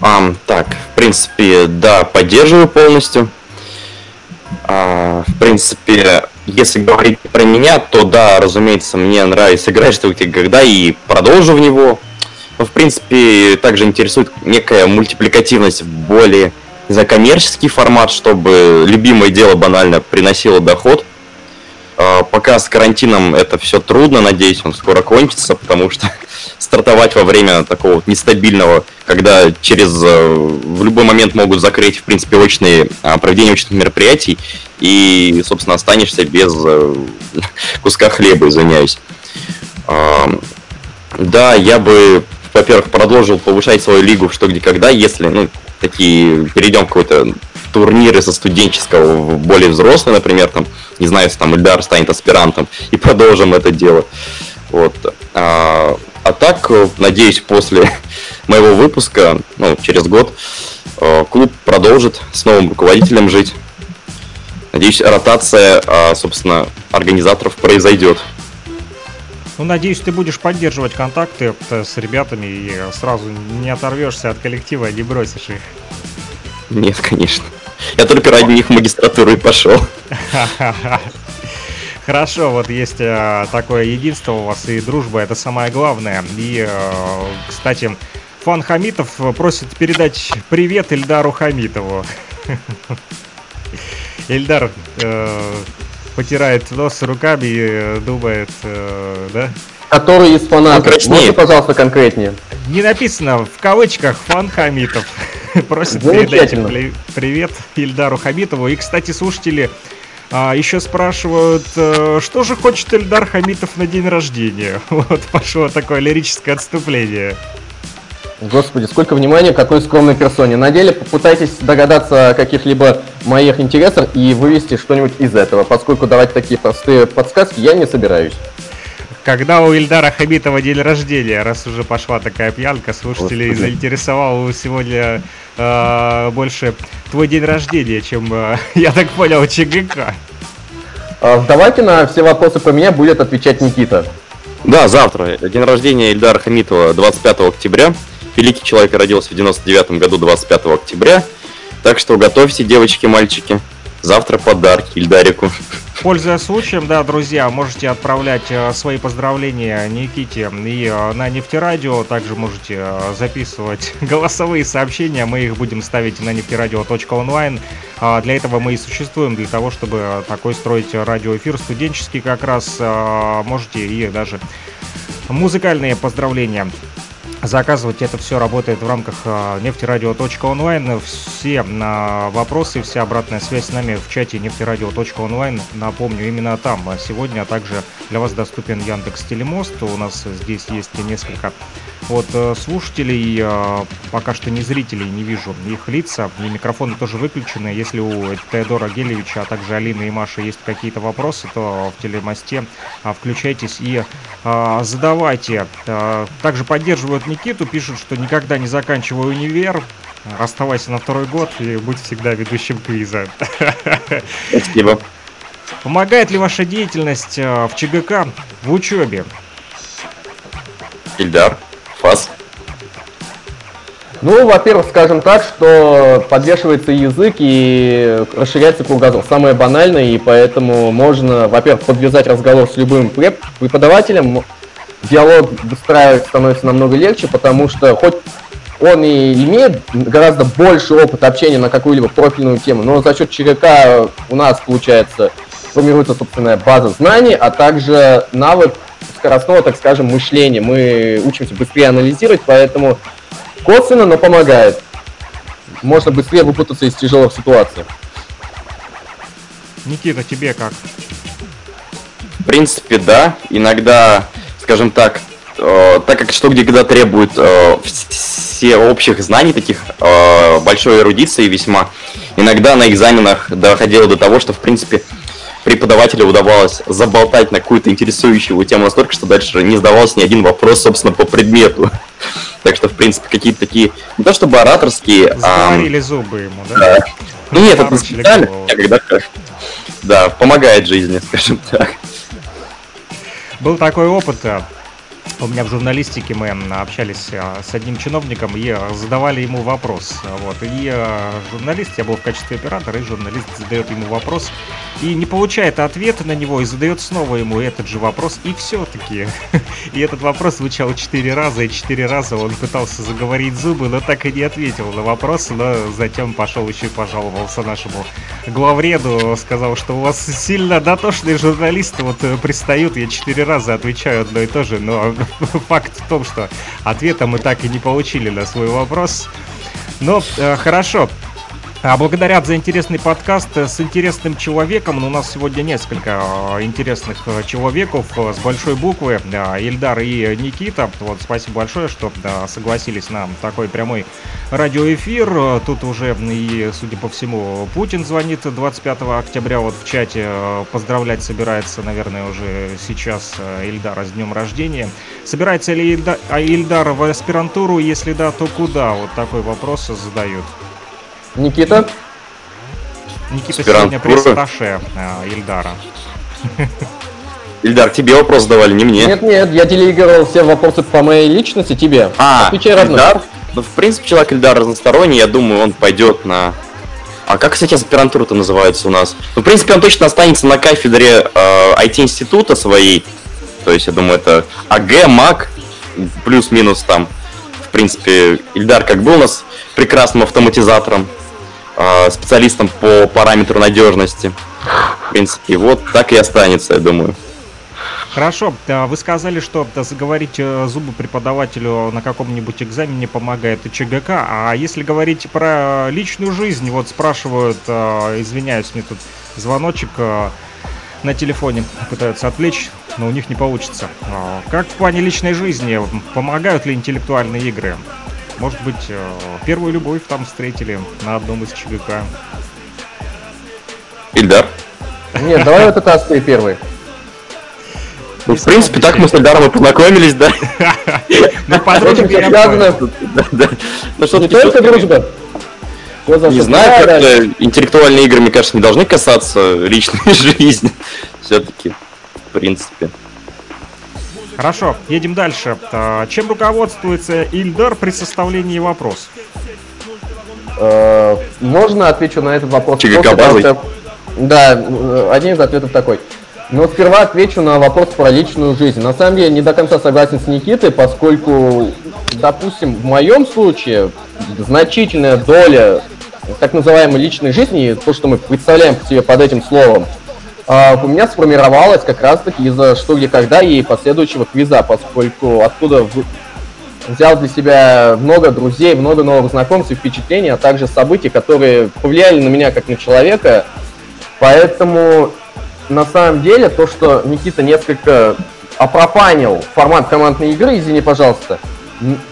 Um, так, в принципе, да, поддерживаю полностью. Uh, в принципе, если говорить про меня, то да, разумеется, мне нравится играть что когда и продолжу в него. Но, в принципе, также интересует некая мультипликативность более за коммерческий формат, чтобы любимое дело банально приносило доход. А, пока с карантином это все трудно, надеюсь, он скоро кончится, потому что стартовать во время такого нестабильного, когда через э, в любой момент могут закрыть, в принципе, очные а, проведение очных мероприятий, и, собственно, останешься без э, куска хлеба, извиняюсь. А, да, я бы, во-первых, продолжил повышать свою лигу что где когда, если, ну, такие, перейдем в какой-то турниры со студенческого в более взрослый, например, там, не знаю, если там Ильдар станет аспирантом, и продолжим это дело. Вот. А, а так, надеюсь, после моего выпуска, ну, через год, э, клуб продолжит с новым руководителем жить. Надеюсь, ротация, а, собственно, организаторов произойдет. Ну, надеюсь, ты будешь поддерживать контакты э, с ребятами и сразу не оторвешься от коллектива, не бросишь их. Нет, конечно. Я только ради них в магистратуру и пошел. Хорошо, вот есть э, такое единство у вас и дружба, это самое главное. И, э, кстати, Фан Хамитов просит передать привет Ильдару Хамитову. Ильдар, э, потирает нос руками и э, думает, э, да? Который из фанатов. Можете, пожалуйста, конкретнее? Не написано в кавычках фан Хамитов. Просит передать привет Ильдару Хамитову. И, кстати, слушатели а, еще спрашивают, э, что же хочет Ильдар Хамитов на день рождения. Вот пошло такое лирическое отступление. Господи, сколько внимания какой скромной персоне. На деле попытайтесь догадаться о каких-либо моих интересах и вывести что-нибудь из этого, поскольку давать такие простые подсказки я не собираюсь. Когда у Ильдара Хабитова день рождения, раз уже пошла такая пьянка, слушателей Господи. заинтересовал сегодня э, больше твой день рождения, чем, э, я так понял, ЧГК. А, давайте на все вопросы про меня будет отвечать Никита. Да, завтра. День рождения Ильдара Хамитова 25 октября. Великий человек родился в 99 году 25 октября. Так что готовьте, девочки, мальчики. Завтра подарки Ильдарику. Пользуясь случаем, да, друзья, можете отправлять э, свои поздравления Никите и э, на нефтерадио. Также можете э, записывать голосовые сообщения. Мы их будем ставить на нефтерадио.онлайн. А для этого мы и существуем, для того, чтобы такой строить радиоэфир студенческий как раз. Можете и даже музыкальные поздравления заказывать. Это все работает в рамках а, нефтерадио.онлайн. Все а, вопросы, вся обратная связь с нами в чате нефтерадио.онлайн. Напомню, именно там сегодня а также для вас доступен Яндекс Телемост. У нас здесь есть несколько от э, слушателей. Пока что не зрителей, не вижу их лица. И микрофоны тоже выключены. Если у Теодора Гелевича, а также Алины и Маши есть какие-то вопросы, то в телемосте включайтесь и задавайте. Также поддерживают Никиту, пишут, что никогда не заканчиваю универ. Оставайся на второй год и будь всегда ведущим квиза. Спасибо. Помогает ли ваша деятельность э, в ЧГК в учебе? Ильдар, Фас. Ну, во-первых, скажем так, что подвешивается язык и расширяется кругозор. Самое банальное, и поэтому можно, во-первых, подвязать разговор с любым преподавателем. Диалог выстраивать становится намного легче, потому что хоть он и имеет гораздо больше опыта общения на какую-либо профильную тему, но за счет ЧГК у нас, получается, формируется собственная база знаний, а также навык скоростного, так скажем, мышления. Мы учимся быстрее анализировать, поэтому косвенно, но помогает. Можно быстрее выпутаться из тяжелых ситуаций. Никита, тебе как? В принципе, да. Иногда, скажем так, э, так как что где когда требует э, все общих знаний, таких э, большой эрудиции весьма, иногда на экзаменах доходило до того, что, в принципе, преподавателю удавалось заболтать на какую-то интересующую тему настолько, что дальше не задавался ни один вопрос, собственно, по предмету. Так что, в принципе, какие-то такие, не то чтобы ораторские... Заговорили а, зубы ему, да? да. Ну нет, это специально, когда да, помогает жизни, скажем так. Был такой опыт, у меня в журналистике мы общались а, с одним чиновником и задавали ему вопрос. Вот. И а, журналист, я был в качестве оператора, и журналист задает ему вопрос и не получает ответа на него, и задает снова ему этот же вопрос, и все-таки. И этот вопрос звучал четыре раза, и четыре раза он пытался заговорить зубы, но так и не ответил на вопрос, но затем пошел еще и пожаловался нашему главреду, сказал, что у вас сильно дотошные журналисты вот э, пристают, я четыре раза отвечаю одно и то же, но факт в том, что ответа мы так и не получили на свой вопрос. Но э, хорошо, а благодаря за интересный подкаст э, с интересным человеком. Ну, у нас сегодня несколько э, интересных э, человеков с большой буквы. Ильдар и Никита. Вот, спасибо большое, что согласились на такой прямой радиоэфир. Тут уже и, судя по всему, Путин звонит 25 октября вот в чате. Поздравлять собирается, наверное, уже сейчас Ильдара с днем рождения. Собирается ли Ильдар, а Ильдар в аспирантуру? Если да, то куда? Вот такой вопрос задают. Никита? Никита сегодня пресс-атташе э, Ильдара. Ильдар, тебе вопрос давали, не мне. Нет, нет, я делегировал все вопросы по моей личности тебе. А, Отвечай Ильдар? Ну, в принципе, человек Ильдар разносторонний, я думаю, он пойдет на... А как, кстати, аспирантура-то называется у нас? Ну, в принципе, он точно останется на кафедре э, IT-института своей. То есть, я думаю, это АГ, МАК, плюс-минус там. В принципе, Ильдар как был у нас прекрасным автоматизатором, специалистом по параметру надежности. В принципе, вот так и останется, я думаю. Хорошо, вы сказали, что заговорить э, зубы преподавателю на каком-нибудь экзамене помогает ЧГК, а если говорить про личную жизнь, вот спрашивают, э, извиняюсь, мне тут звоночек э, на телефоне пытаются отвлечь, но у них не получится. А как в плане личной жизни, помогают ли интеллектуальные игры? Может быть, э, первую любовь там встретили на одном из ЧГК. Ильдар? Нет, давай вот это ты первый. Ну, в принципе, так мы с Ильдаром и познакомились, да? Ну, подруга связано. Ну, что-то только дружба. Не знаю, как интеллектуальные игры, мне кажется, не должны касаться личной жизни. Все-таки, в принципе. Хорошо, едем дальше. А, чем руководствуется Ильдар при составлении вопросов? Э, можно отвечу на этот вопрос? ЧГК Да, э, один из ответов такой. Но сперва отвечу на вопрос про личную жизнь. На самом деле не до конца согласен с Никитой, поскольку, допустим, в моем случае значительная доля так называемой личной жизни, то, что мы представляем себе под этим словом, а, у меня сформировалась как раз-таки из-за что где когда и последующего квиза, поскольку оттуда взял для себя много друзей, много новых знакомств и впечатлений, а также событий, которые повлияли на меня как на человека. Поэтому на самом деле то, что Никита несколько опропанил формат командной игры, извини, пожалуйста,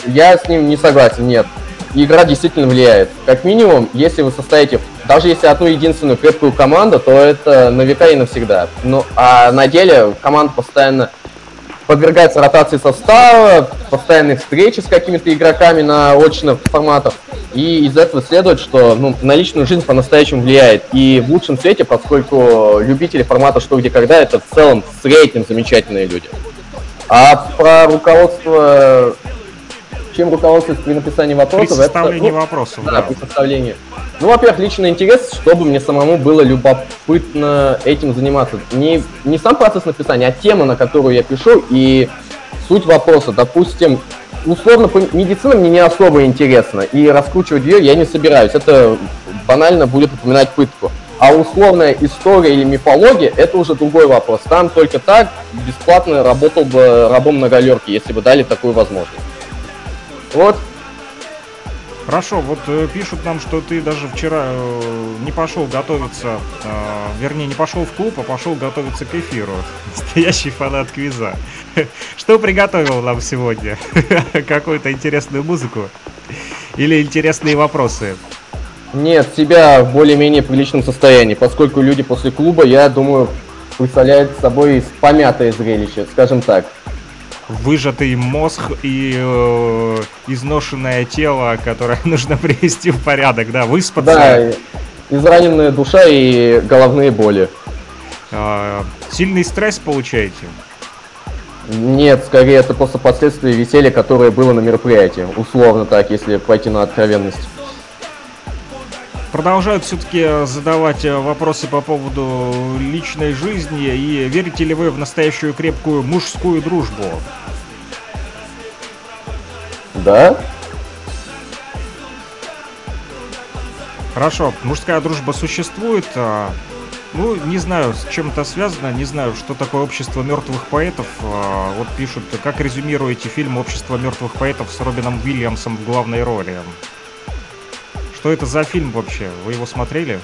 я с ним не согласен, нет игра действительно влияет. Как минимум, если вы состоите, даже если одну единственную крепкую команду, то это на века и навсегда. Ну, а на деле команда постоянно подвергается ротации состава, постоянных встречи с какими-то игроками на очных форматах. И из этого следует, что ну, на личную жизнь по-настоящему влияет. И в лучшем свете, поскольку любители формата «Что, где, когда» это в целом в среднем замечательные люди. А про руководство чем руководствуется при написании вопросов? При составлении это, ну, вопросов, да. да. при составлении. Ну, во-первых, личный интерес, чтобы мне самому было любопытно этим заниматься. Не, не сам процесс написания, а тема, на которую я пишу, и суть вопроса. Допустим, условно, медицина мне не особо интересна, и раскручивать ее я не собираюсь. Это банально будет упоминать пытку. А условная история или мифология – это уже другой вопрос. Там только так бесплатно работал бы рабом на галерке, если бы дали такую возможность. Вот. Хорошо, вот э, пишут нам, что ты даже вчера э, не пошел готовиться, э, вернее, не пошел в клуб, а пошел готовиться к эфиру. Настоящий фанат квиза. Что приготовил нам сегодня? Какую-то интересную музыку? Или интересные вопросы? Нет, себя в более-менее приличном состоянии, поскольку люди после клуба, я думаю, представляют собой помятое зрелище, скажем так выжатый мозг и э, изношенное тело, которое нужно привести в порядок, да, выспаться. Да, израненная душа и головные боли. Э, сильный стресс получаете? Нет, скорее это просто последствия веселья, которое было на мероприятии. Условно так, если пойти на откровенность продолжают все-таки задавать э, вопросы по поводу личной жизни и верите ли вы в настоящую крепкую мужскую дружбу? Да. Хорошо, мужская дружба существует. А, ну, не знаю, с чем это связано, не знаю, что такое общество мертвых поэтов. А, вот пишут, как резюмируете фильм «Общество мертвых поэтов» с Робином Уильямсом в главной роли? Что это за фильм вообще? Вы его смотрели?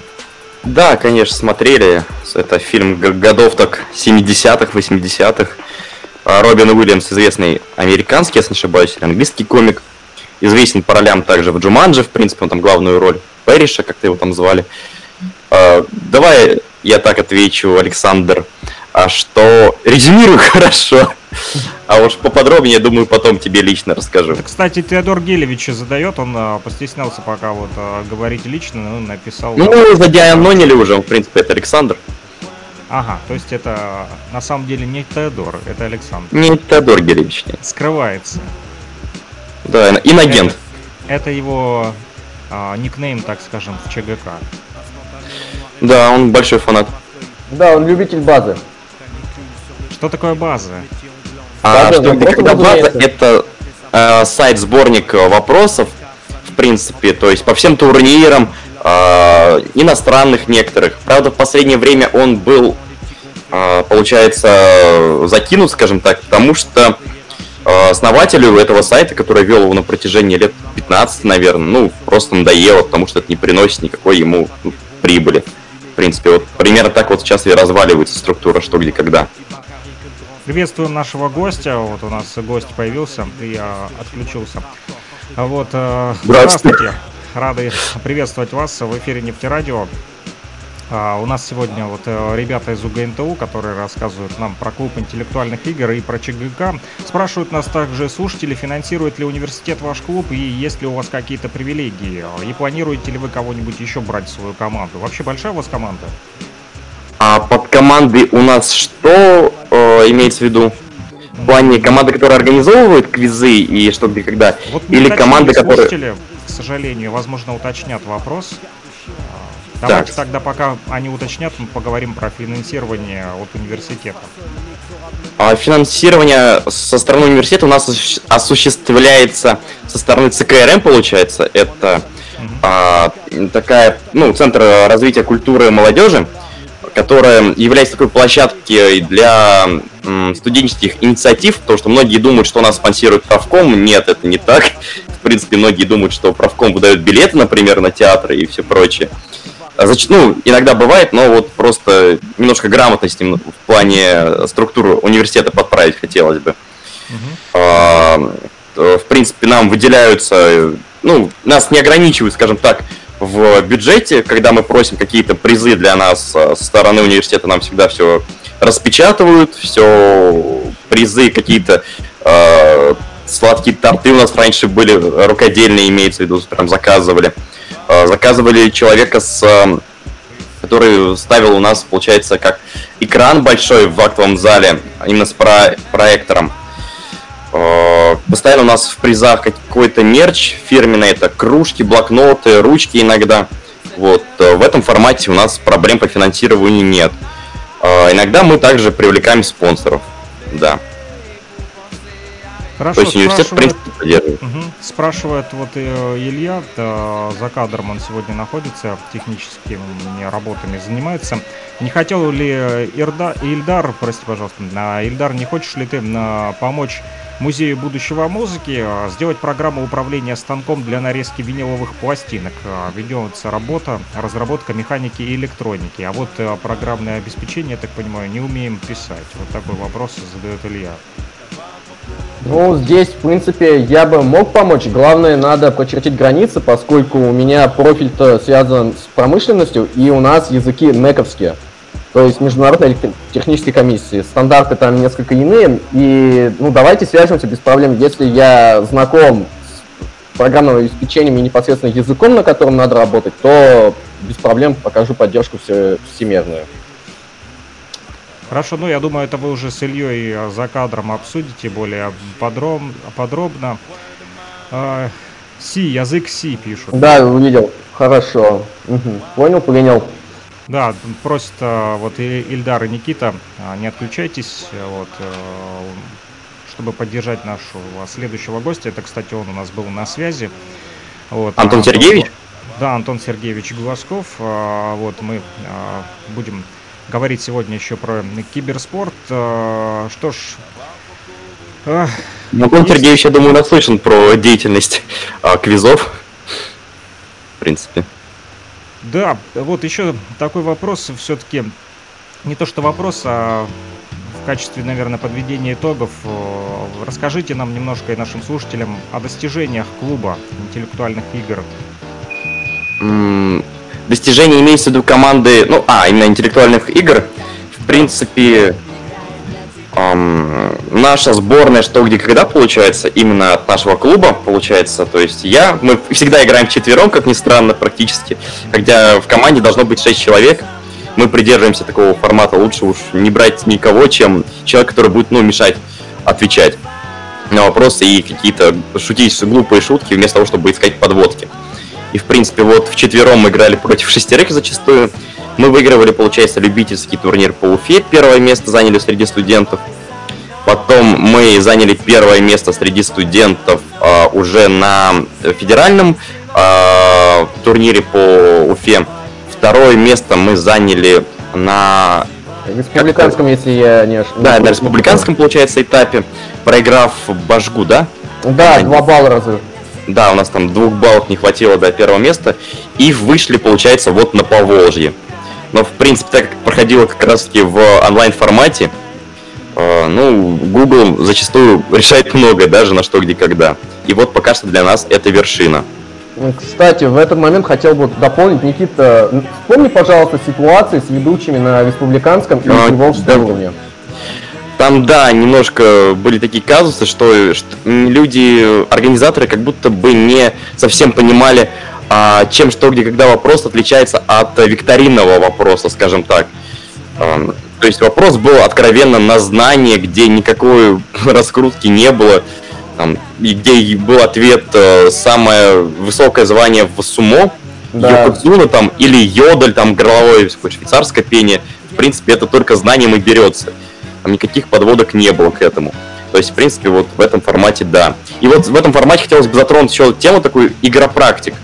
Да, конечно, смотрели. Это фильм годов так 70-х, 80-х. А, Робин Уильямс, известный американский, если не ошибаюсь, или английский комик. Известен по ролям также в Джуманджи, в принципе, он там главную роль Перриша, как-то его там звали. А, давай я так отвечу, Александр, а что резюмирую хорошо. А уж поподробнее, думаю, потом тебе лично расскажу. Это, кстати, Теодор Гелевич задает, он а, постеснялся пока вот а, говорить лично, но написал... Ну, мы задианонили уже, в принципе, это Александр. Ага, то есть это на самом деле не Теодор, это Александр. Не Теодор Гелевич, нет. Скрывается. Да, инагент. Это, это его а, никнейм, так скажем, в ЧГК. Да, он большой фанат. Да, он любитель базы. Что такое база? А, что, когда база это э, сайт-сборник вопросов, в принципе, то есть по всем турнирам, э, иностранных некоторых. Правда, в последнее время он был, э, получается, закинут, скажем так, потому что э, основателю этого сайта, который вел его на протяжении лет 15, наверное, ну, просто надоело, потому что это не приносит никакой ему ну, прибыли. В принципе, вот примерно так вот сейчас и разваливается структура «Что, где, когда». Приветствуем нашего гостя. Вот у нас гость появился и а, отключился. Вот, а, здравствуйте. Рады приветствовать вас в эфире Нефтерадио. А, у нас сегодня вот э, ребята из УГНТУ, которые рассказывают нам про клуб интеллектуальных игр и про ЧГК. Спрашивают нас также слушатели, финансирует ли университет ваш клуб и есть ли у вас какие-то привилегии. И планируете ли вы кого-нибудь еще брать в свою команду? Вообще большая у вас команда? А под командой у нас что э, имеется в виду? В плане команды, которая организовывает квизы и что где когда? Вот Или команды, которые... к сожалению, возможно, уточнят вопрос. А, давайте так. тогда, пока они уточнят, мы поговорим про финансирование от университета. А финансирование со стороны университета у нас осуществляется со стороны ЦКРМ, получается. Это угу. а, такая, ну, Центр развития культуры и молодежи которая является такой площадкой для студенческих инициатив, потому что многие думают, что нас спонсирует правком. Нет, это не так. В принципе, многие думают, что правком выдает билеты, например, на театры и все прочее. А значит, ну, иногда бывает, но вот просто немножко грамотности в плане структуры университета подправить хотелось бы. Uh-huh. В принципе, нам выделяются, ну, нас не ограничивают, скажем так, в бюджете, когда мы просим какие-то призы для нас со стороны университета, нам всегда все распечатывают, все призы какие-то э, сладкие торты у нас раньше были, рукодельные имеется в виду, прям заказывали. Э, заказывали человека с э, который ставил у нас, получается, как экран большой в актовом зале, именно с про проектором. Э, постоянно у нас в призах какой-то мерч фирменный, это кружки, блокноты, ручки иногда. Вот. Э, в этом формате у нас проблем по финансированию нет. Э, иногда мы также привлекаем спонсоров. Да. Хорошо, То есть университет, в принципе, поддерживает. Угу. Спрашивает вот Илья, да, за кадром он сегодня находится, техническими работами занимается. Не хотел ли Ирда, Ильдар, прости, пожалуйста, Ильдар, не хочешь ли ты помочь Музею будущего музыки сделать программу управления станком для нарезки виниловых пластинок. Ведется работа, разработка механики и электроники. А вот э, программное обеспечение, я так понимаю, не умеем писать. Вот такой вопрос задает Илья. Ну, здесь, в принципе, я бы мог помочь. Главное, надо прочертить границы, поскольку у меня профиль-то связан с промышленностью, и у нас языки нековские. То есть международной технической комиссии. Стандарты там несколько иные. И, ну, давайте свяжемся без проблем. Если я знаком с программным обеспечением и непосредственно языком, на котором надо работать, то без проблем покажу поддержку все, всемирную. Хорошо, ну я думаю, это вы уже с Ильей э, за кадром обсудите более подроб, подробно. А, си, язык Си пишут. Да, увидел. Хорошо. Угу. Понял, принял. Да, просит э, вот Ильдар и Никита, а, не отключайтесь, вот, э, чтобы поддержать нашего следующего гостя. Это, кстати, он у нас был на связи. Вот, Антон а, Сергеевич? Да, Антон Сергеевич Глазков. Вот мы будем говорить сегодня еще про киберспорт. Э, что ж... Антон есть... Сергеевич, я думаю, наслышан про деятельность а, квизов. В принципе. Да, вот еще такой вопрос все-таки. Не то что вопрос, а в качестве, наверное, подведения итогов. Э, расскажите нам немножко и нашим слушателям о достижениях клуба интеллектуальных игр достижения имеется в виду команды, ну, а, именно интеллектуальных игр. В принципе, эм, наша сборная «Что, где, когда» получается, именно от нашего клуба получается. То есть я, мы всегда играем четвером, как ни странно, практически. Хотя в команде должно быть 6 человек. Мы придерживаемся такого формата. Лучше уж не брать никого, чем человек, который будет, ну, мешать отвечать на вопросы и какие-то шутить глупые шутки, вместо того, чтобы искать подводки. И, в принципе, вот в четвером мы играли против шестерых зачастую. Мы выигрывали, получается, любительский турнир по Уфе. Первое место заняли среди студентов. Потом мы заняли первое место среди студентов э, уже на федеральном э, турнире по Уфе. Второе место мы заняли на республиканском, если я не ошибаюсь. Да, на республиканском, получается, этапе, проиграв Башгу, да? Да, два балла разрыв. Да, у нас там двух баллов не хватило до первого места. И вышли, получается, вот на Поволжье. Но, в принципе, так как проходило как раз-таки в онлайн-формате, э, ну, Google зачастую решает многое, даже на что, где, когда. И вот пока что для нас это вершина. Кстати, в этот момент хотел бы дополнить, Никита, вспомни, пожалуйста, ситуации с ведущими на республиканском и а, волжском да. уровне. Там, да, немножко были такие казусы, что, что люди, организаторы как будто бы не совсем понимали, а, чем что, где, когда вопрос отличается от викторинного вопроса, скажем так. А, то есть вопрос был откровенно на знание, где никакой раскрутки не было, там, и где был ответ э, самое высокое звание в сумо, да. Йокудзуна там, или йодль, там, горловое швейцарское пение. В принципе, это только знанием и берется там никаких подводок не было к этому. То есть, в принципе, вот в этом формате да. И вот в этом формате хотелось бы затронуть еще тему такую игропрактик.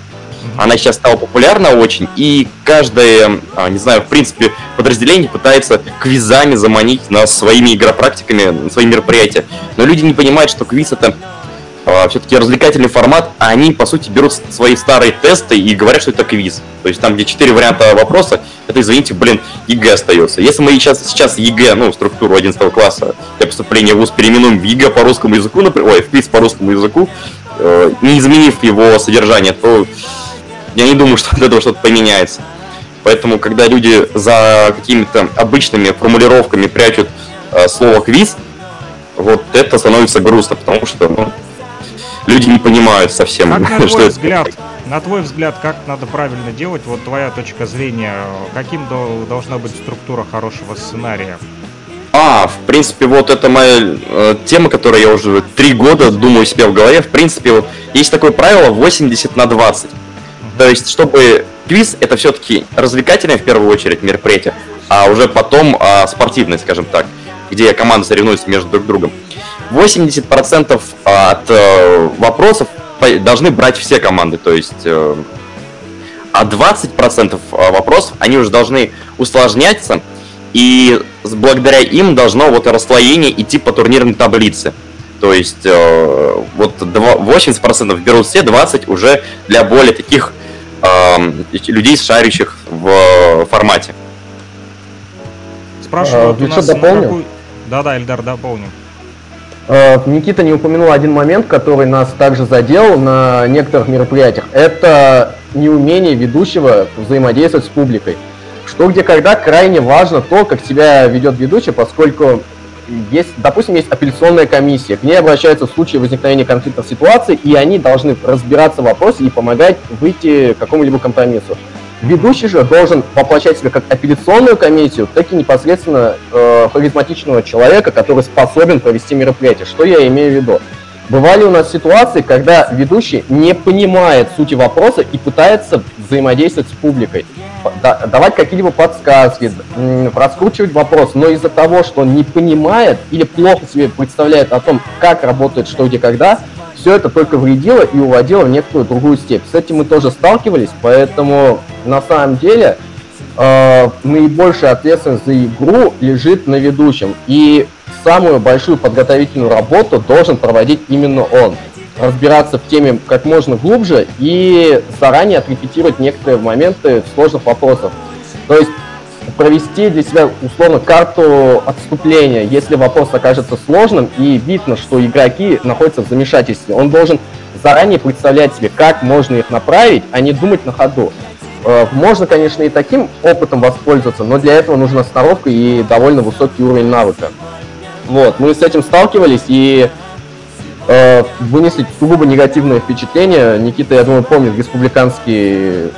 Она сейчас стала популярна очень, и каждое, а, не знаю, в принципе, подразделение пытается квизами заманить нас своими игропрактиками, свои мероприятия. Но люди не понимают, что квиз это а, все-таки развлекательный формат, а они, по сути, берут свои старые тесты и говорят, что это квиз. То есть там, где четыре варианта вопроса, это, извините, блин, ЕГЭ остается. Если мы сейчас, сейчас ЕГЭ, ну, структуру 11 класса для поступления в ВУЗ переименуем в ЕГЭ по русскому языку, например, ой, в квиз по русскому языку, э, не изменив его содержание, то я не думаю, что от этого что-то поменяется. Поэтому, когда люди за какими-то обычными формулировками прячут э, слово «квиз», вот это становится грустно, потому что ну, люди не понимают совсем, как на что твой это. взгляд, на твой взгляд, как надо правильно делать? Вот твоя точка зрения, каким дол- должна быть структура хорошего сценария? А, в принципе, вот это моя э, тема, которую я уже три года думаю себе в голове. В принципе, вот есть такое правило 80 на 20. То есть, чтобы квиз это все-таки развлекательное в первую очередь мероприятие, а уже потом а, спортивное, скажем так, где команды соревнуются между друг другом. 80% от э, вопросов должны брать все команды, то есть э, а 20% вопросов, они уже должны усложняться, и благодаря им должно вот расслоение идти по турнирной таблице. То есть э, вот два- 80% берут все, 20% уже для более таких людей, шарящих в э, формате. Спрашивают А, у еще нас на дополню? какую- Да-да, Эльдар, дополним. Э, Никита не упомянул один момент, который нас также задел на некоторых мероприятиях. Это неумение ведущего взаимодействовать с публикой. Что где когда крайне важно то, как себя ведет ведущий, поскольку есть, допустим, есть апелляционная комиссия, к ней обращаются в случае возникновения конфликтных ситуаций, и они должны разбираться в вопросе и помогать выйти к какому-либо компромиссу. Ведущий же должен воплощать себя как апелляционную комиссию, так и непосредственно э, харизматичного человека, который способен провести мероприятие. Что я имею в виду? Бывали у нас ситуации, когда ведущий не понимает сути вопроса и пытается взаимодействовать с публикой, да- давать какие-либо подсказки, раскручивать вопрос, но из-за того, что он не понимает или плохо себе представляет о том, как работает что, где, когда, все это только вредило и уводило в некоторую другую степь. С этим мы тоже сталкивались, поэтому на самом деле э, наибольшая ответственность за игру лежит на ведущем. И самую большую подготовительную работу должен проводить именно он. Разбираться в теме как можно глубже и заранее отрепетировать некоторые моменты сложных вопросов. То есть провести для себя условно карту отступления, если вопрос окажется сложным и видно, что игроки находятся в замешательстве. Он должен заранее представлять себе, как можно их направить, а не думать на ходу. Э, Можно, конечно, и таким опытом воспользоваться, но для этого нужна сноровка и довольно высокий уровень навыка. Вот, мы с этим сталкивались и э, вынесли сугубо негативное впечатление. Никита, я думаю, помнит республиканский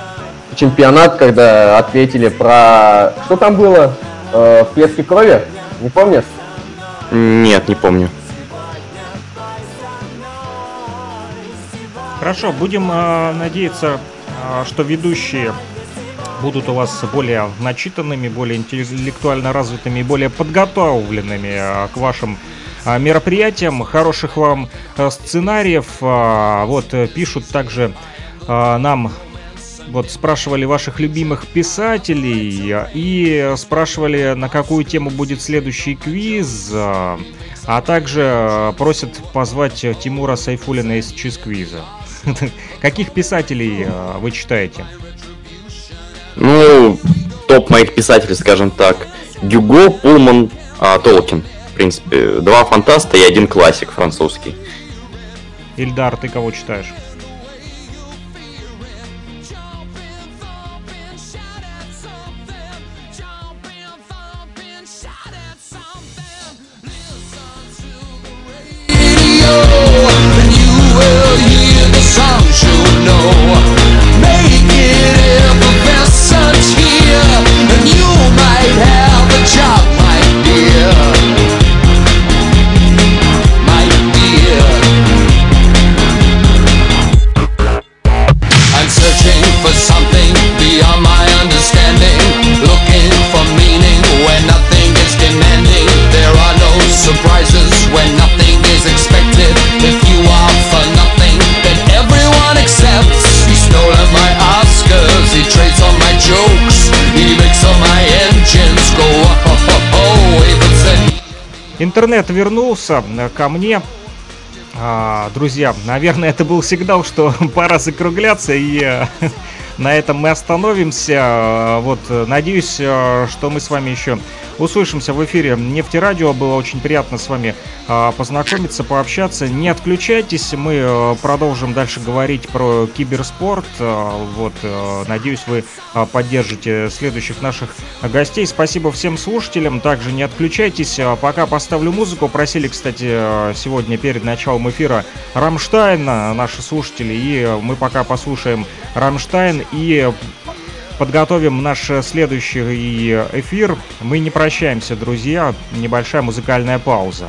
чемпионат, когда ответили про... Что там было? Э, в клетке крови? Не помнишь? Нет, не помню. Хорошо, будем э, надеяться, э, что ведущие будут у вас более начитанными, более интеллектуально развитыми, более подготовленными э, к вашим э, мероприятиям. Хороших вам э, сценариев. Э, Вот пишут также нам вот спрашивали ваших любимых писателей и спрашивали, на какую тему будет следующий квиз, а также просят позвать Тимура Сайфулина из чиз-квиза. Каких писателей вы читаете? Ну, топ моих писателей, скажем так. Гюго, Пулман, а, Толкин. В принципе, два фантаста и один классик французский. Ильдар, ты кого читаешь? and you will hear the songs you know. Интернет вернулся э, ко мне. А, друзья, наверное, это был сигнал, что пора закругляться и э, на этом мы остановимся. Вот, надеюсь, что мы с вами еще услышимся в эфире Нефтерадио. Было очень приятно с вами познакомиться, пообщаться. Не отключайтесь, мы продолжим дальше говорить про киберспорт. Вот, надеюсь, вы поддержите следующих наших гостей. Спасибо всем слушателям. Также не отключайтесь. Пока поставлю музыку. Просили, кстати, сегодня перед началом эфира Рамштайн, наши слушатели. И мы пока послушаем Рамштайн и подготовим наш следующий эфир. Мы не прощаемся, друзья. Небольшая музыкальная пауза.